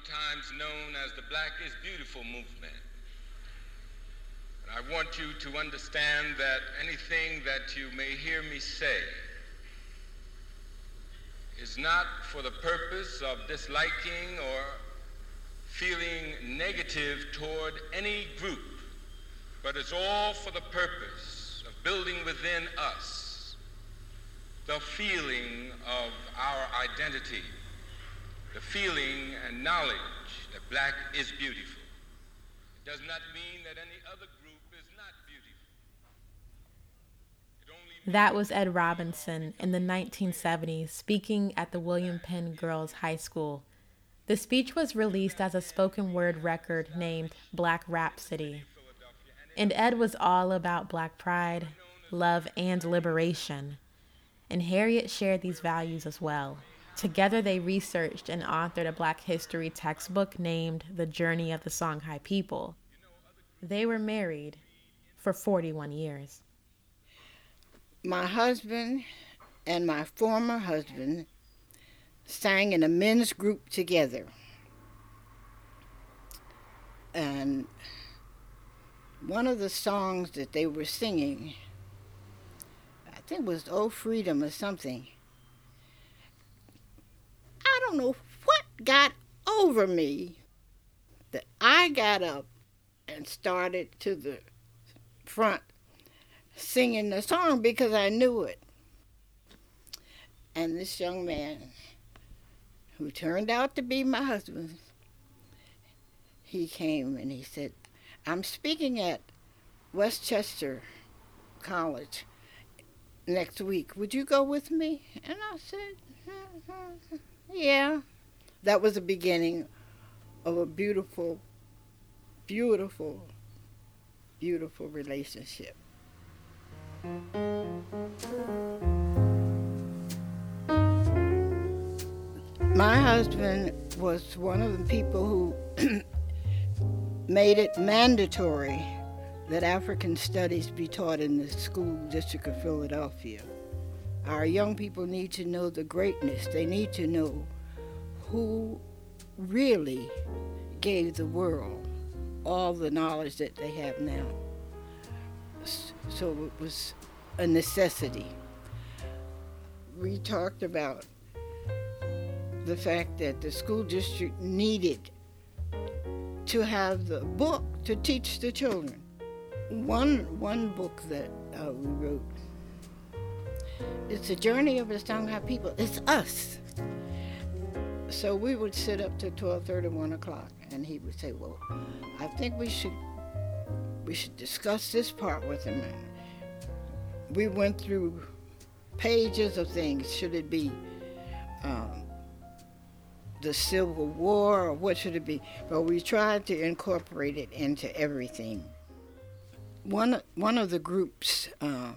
sometimes known as the Black is Beautiful movement. And I want you to understand that anything that you may hear me say is not for the purpose of disliking or feeling negative toward any group, but it's all for the purpose of building within us the feeling of our identity, the feeling and knowledge that black is beautiful. It does not mean that any other group is not beautiful. That was Ed Robinson in the 1970s speaking at the William Penn Girls High School. The speech was released as a spoken word record named Black Rhapsody. And Ed was all about black pride, love, and liberation. And Harriet shared these values as well. Together, they researched and authored a black history textbook named The Journey of the Songhai People. They were married for 41 years. My husband and my former husband sang in a men's group together. And one of the songs that they were singing, I think was Oh Freedom or something. Don't know what got over me that I got up and started to the front singing the song because I knew it. And this young man who turned out to be my husband, he came and he said, I'm speaking at Westchester College next week. Would you go with me? And I said, mm-hmm. Yeah. That was the beginning of a beautiful, beautiful, beautiful relationship. My husband was one of the people who made it mandatory that African studies be taught in the school district of Philadelphia. Our young people need to know the greatness. They need to know who really gave the world all the knowledge that they have now. So it was a necessity. We talked about the fact that the school district needed to have the book to teach the children. One, one book that uh, we wrote, it's the journey of the Songhai people. It's us. So we would sit up to 12:30, 1 o'clock, and he would say, "Well, I think we should we should discuss this part with him." And we went through pages of things. Should it be um, the Civil War or what should it be? But we tried to incorporate it into everything. One, one of the groups, uh,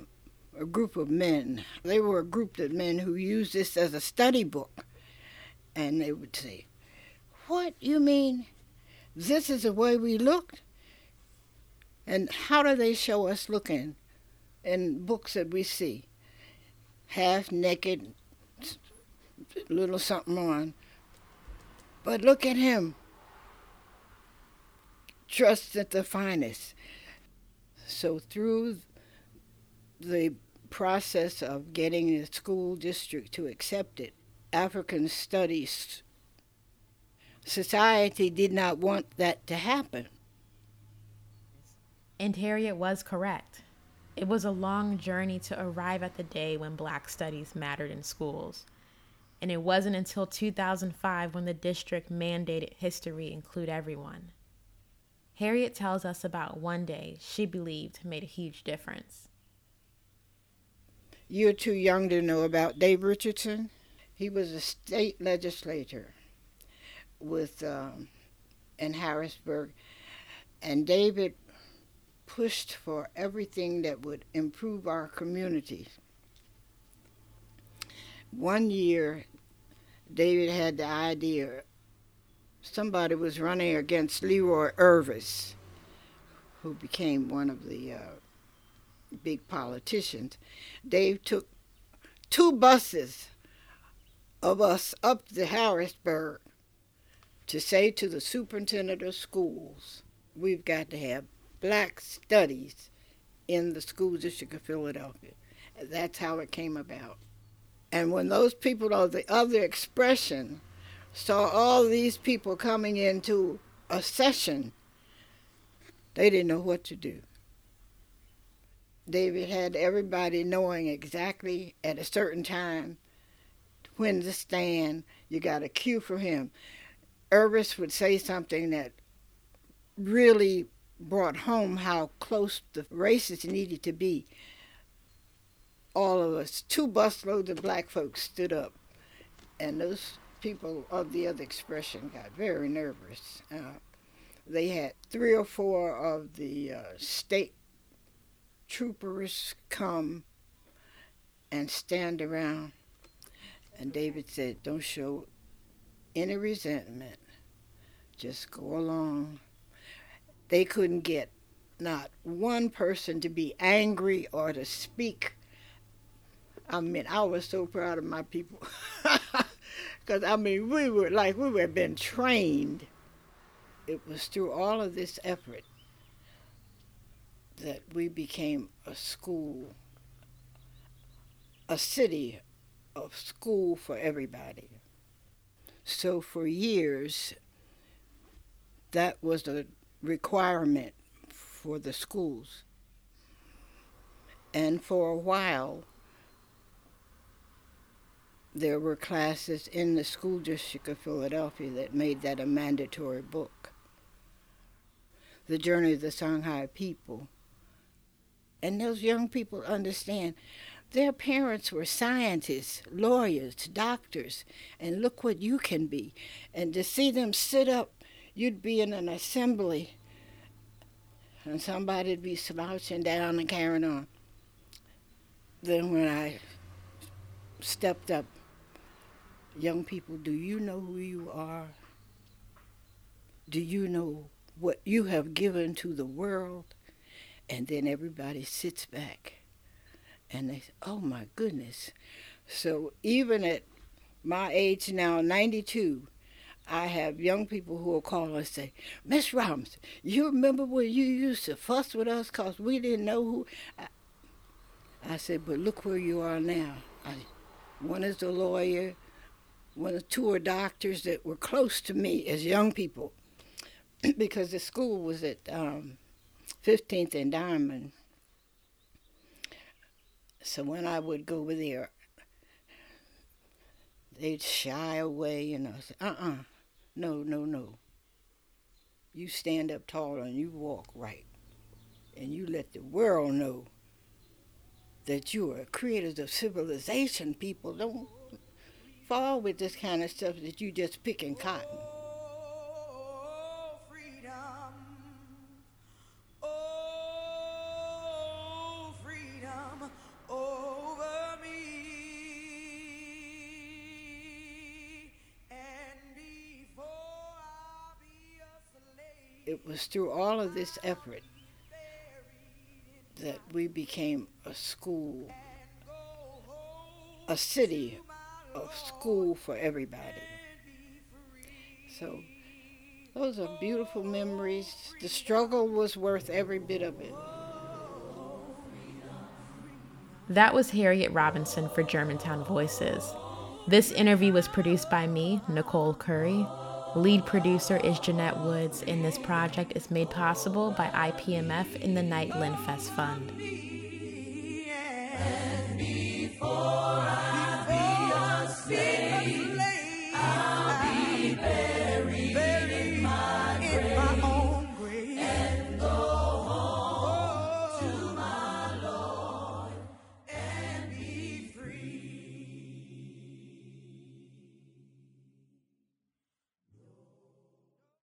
a group of men, they were a group of men who used this as a study book. And they would say, What, you mean this is the way we looked? And how do they show us looking in books that we see? Half naked, little something on. But look at him. Trust at the finest. So through the process of getting the school district to accept it, African Studies Society did not want that to happen. And Harriet was correct. It was a long journey to arrive at the day when black studies mattered in schools and it wasn't until 2005 when the district mandated history include everyone. Harriet tells us about one day she believed made a huge difference. You're too young to know about Dave Richardson. He was a state legislator with um, in Harrisburg, and David pushed for everything that would improve our community. One year, David had the idea somebody was running against Leroy Irvis, who became one of the uh, big politicians. Dave took two buses of us up to Harrisburg to say to the superintendent of schools, we've got to have black studies in the school district of Philadelphia. That's how it came about. And when those people of the other expression saw all these people coming into a session, they didn't know what to do. David had everybody knowing exactly at a certain time when to stand. You got a cue for him. Irvis would say something that really brought home how close the races needed to be. All of us, two busloads of black folks stood up, and those people of the other expression got very nervous. Uh, they had three or four of the uh, state troopers come and stand around. And David said, Don't show any resentment. Just go along. They couldn't get not one person to be angry or to speak. I mean, I was so proud of my people. Because, I mean, we were like, we were been trained. It was through all of this effort that we became a school, a city of school for everybody. So for years, that was a requirement for the schools. And for a while, there were classes in the school district of Philadelphia that made that a mandatory book. The Journey of the Songhai People and those young people understand their parents were scientists, lawyers, doctors, and look what you can be. And to see them sit up, you'd be in an assembly and somebody'd be slouching down and carrying on. Then when I stepped up, young people, do you know who you are? Do you know what you have given to the world? And then everybody sits back and they say, oh my goodness. So even at my age now, 92, I have young people who will call and say, Miss Robinson, you remember when you used to fuss with us because we didn't know who? I, I, said, but look where you are now. I, one is a lawyer, one of two are doctors that were close to me as young people because the school was at um, 15th and Diamond. So when I would go over there, they'd shy away, and I said, uh uh, no, no, no. You stand up tall and you walk right. And you let the world know that you are creators of civilization, people. Don't fall with this kind of stuff that you just picking cotton. It was through all of this effort that we became a school, a city of school for everybody. So those are beautiful memories. The struggle was worth every bit of it. That was Harriet Robinson for Germantown Voices. This interview was produced by me, Nicole Curry. Lead producer is Jeanette Woods, and this project is made possible by IPMF in the Knight Lenfest Fund.